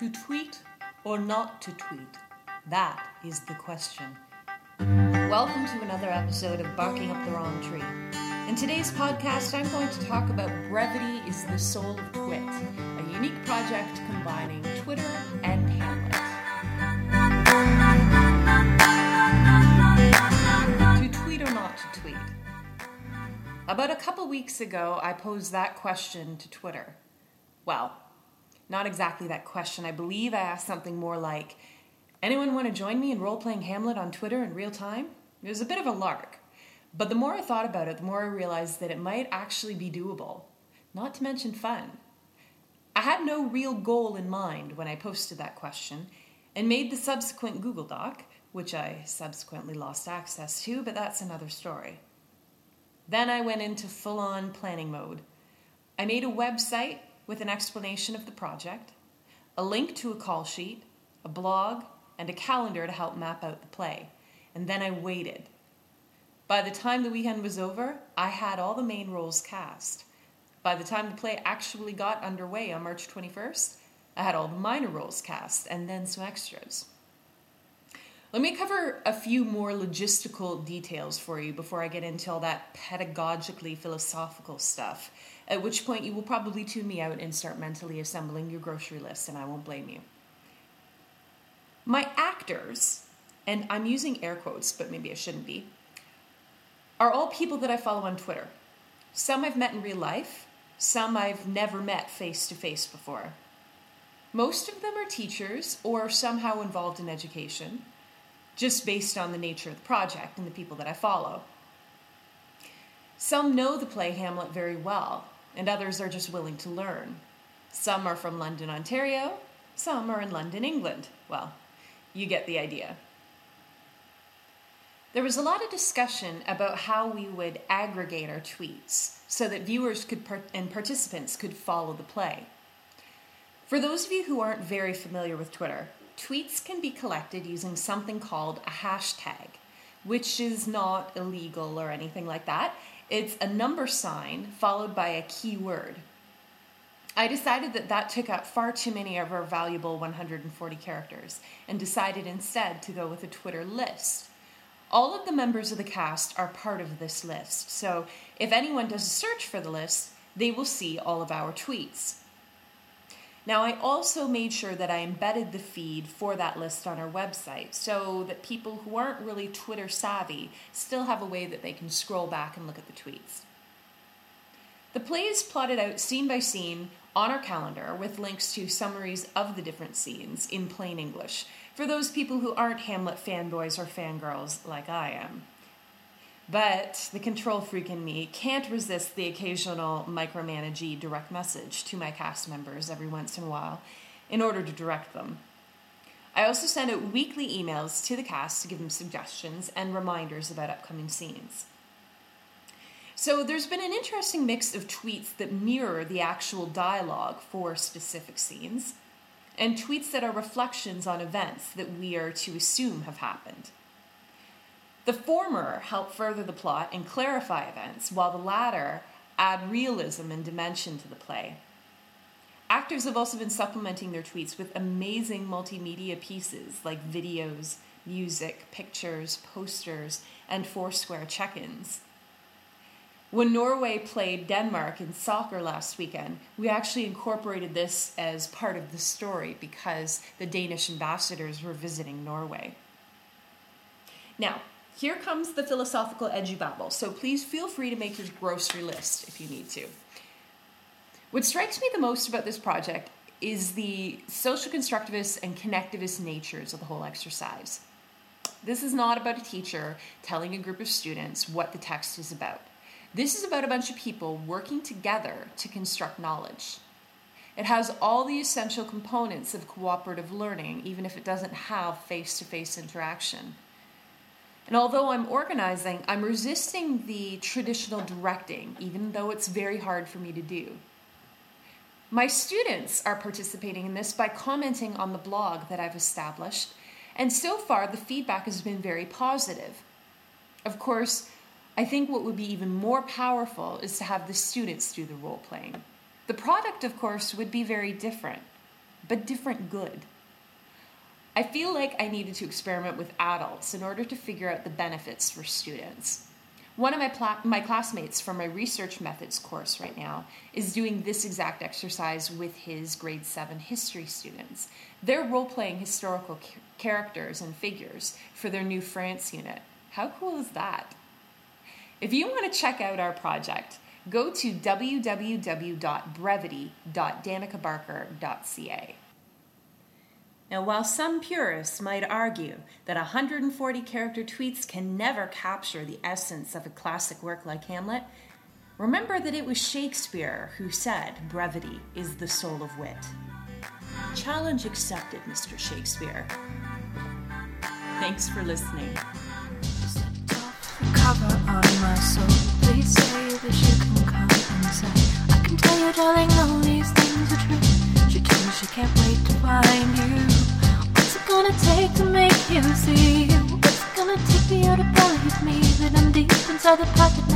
To tweet or not to tweet? That is the question. Welcome to another episode of Barking Up the Wrong Tree. In today's podcast, I'm going to talk about Brevity is the Soul of Twit, a unique project combining Twitter and Hamlet. To tweet or not to tweet? About a couple weeks ago, I posed that question to Twitter. Well, not exactly that question. I believe I asked something more like Anyone want to join me in role playing Hamlet on Twitter in real time? It was a bit of a lark. But the more I thought about it, the more I realized that it might actually be doable, not to mention fun. I had no real goal in mind when I posted that question and made the subsequent Google Doc, which I subsequently lost access to, but that's another story. Then I went into full on planning mode. I made a website with an explanation of the project, a link to a call sheet, a blog, and a calendar to help map out the play. And then I waited. By the time the weekend was over, I had all the main roles cast. By the time the play actually got underway on March 21st, I had all the minor roles cast and then some extras. Let me cover a few more logistical details for you before I get into all that pedagogically philosophical stuff, at which point you will probably tune me out and start mentally assembling your grocery list, and I won't blame you. My actors, and I'm using air quotes, but maybe I shouldn't be, are all people that I follow on Twitter. Some I've met in real life, some I've never met face to face before. Most of them are teachers or somehow involved in education, just based on the nature of the project and the people that I follow. Some know the play Hamlet very well, and others are just willing to learn. Some are from London, Ontario, some are in London, England. Well, you get the idea. There was a lot of discussion about how we would aggregate our tweets so that viewers could and participants could follow the play. For those of you who aren't very familiar with Twitter, tweets can be collected using something called a hashtag, which is not illegal or anything like that. It's a number sign followed by a keyword. I decided that that took up far too many of our valuable 140 characters and decided instead to go with a Twitter list. All of the members of the cast are part of this list, so if anyone does a search for the list, they will see all of our tweets. Now, I also made sure that I embedded the feed for that list on our website so that people who aren't really Twitter savvy still have a way that they can scroll back and look at the tweets. The play is plotted out scene by scene on our calendar with links to summaries of the different scenes in plain English for those people who aren't Hamlet fanboys or fangirls like I am. But the control freak in me can't resist the occasional micromanagey direct message to my cast members every once in a while in order to direct them. I also send out weekly emails to the cast to give them suggestions and reminders about upcoming scenes. So there's been an interesting mix of tweets that mirror the actual dialogue for specific scenes, and tweets that are reflections on events that we are to assume have happened. The former help further the plot and clarify events, while the latter add realism and dimension to the play. Actors have also been supplementing their tweets with amazing multimedia pieces like videos, music, pictures, posters, and Foursquare check ins. When Norway played Denmark in soccer last weekend, we actually incorporated this as part of the story because the Danish ambassadors were visiting Norway. Now, here comes the philosophical edgy edubabble, so please feel free to make your grocery list if you need to. What strikes me the most about this project is the social constructivist and connectivist natures of the whole exercise. This is not about a teacher telling a group of students what the text is about. This is about a bunch of people working together to construct knowledge. It has all the essential components of cooperative learning, even if it doesn't have face to face interaction. And although I'm organizing, I'm resisting the traditional directing, even though it's very hard for me to do. My students are participating in this by commenting on the blog that I've established, and so far the feedback has been very positive. Of course, I think what would be even more powerful is to have the students do the role playing. The product, of course, would be very different, but different good. I feel like I needed to experiment with adults in order to figure out the benefits for students. One of my, pla- my classmates from my research methods course right now is doing this exact exercise with his grade 7 history students. They're role playing historical ca- characters and figures for their new France unit. How cool is that? If you want to check out our project, go to www.brevity.danikabarker.ca. Now, while some purists might argue that 140 character tweets can never capture the essence of a classic work like Hamlet, remember that it was Shakespeare who said brevity is the soul of wit. Challenge accepted, Mr. Shakespeare. Thanks for listening. Cover on my soul. Please say that you can come inside. I can tell you, darling, these make you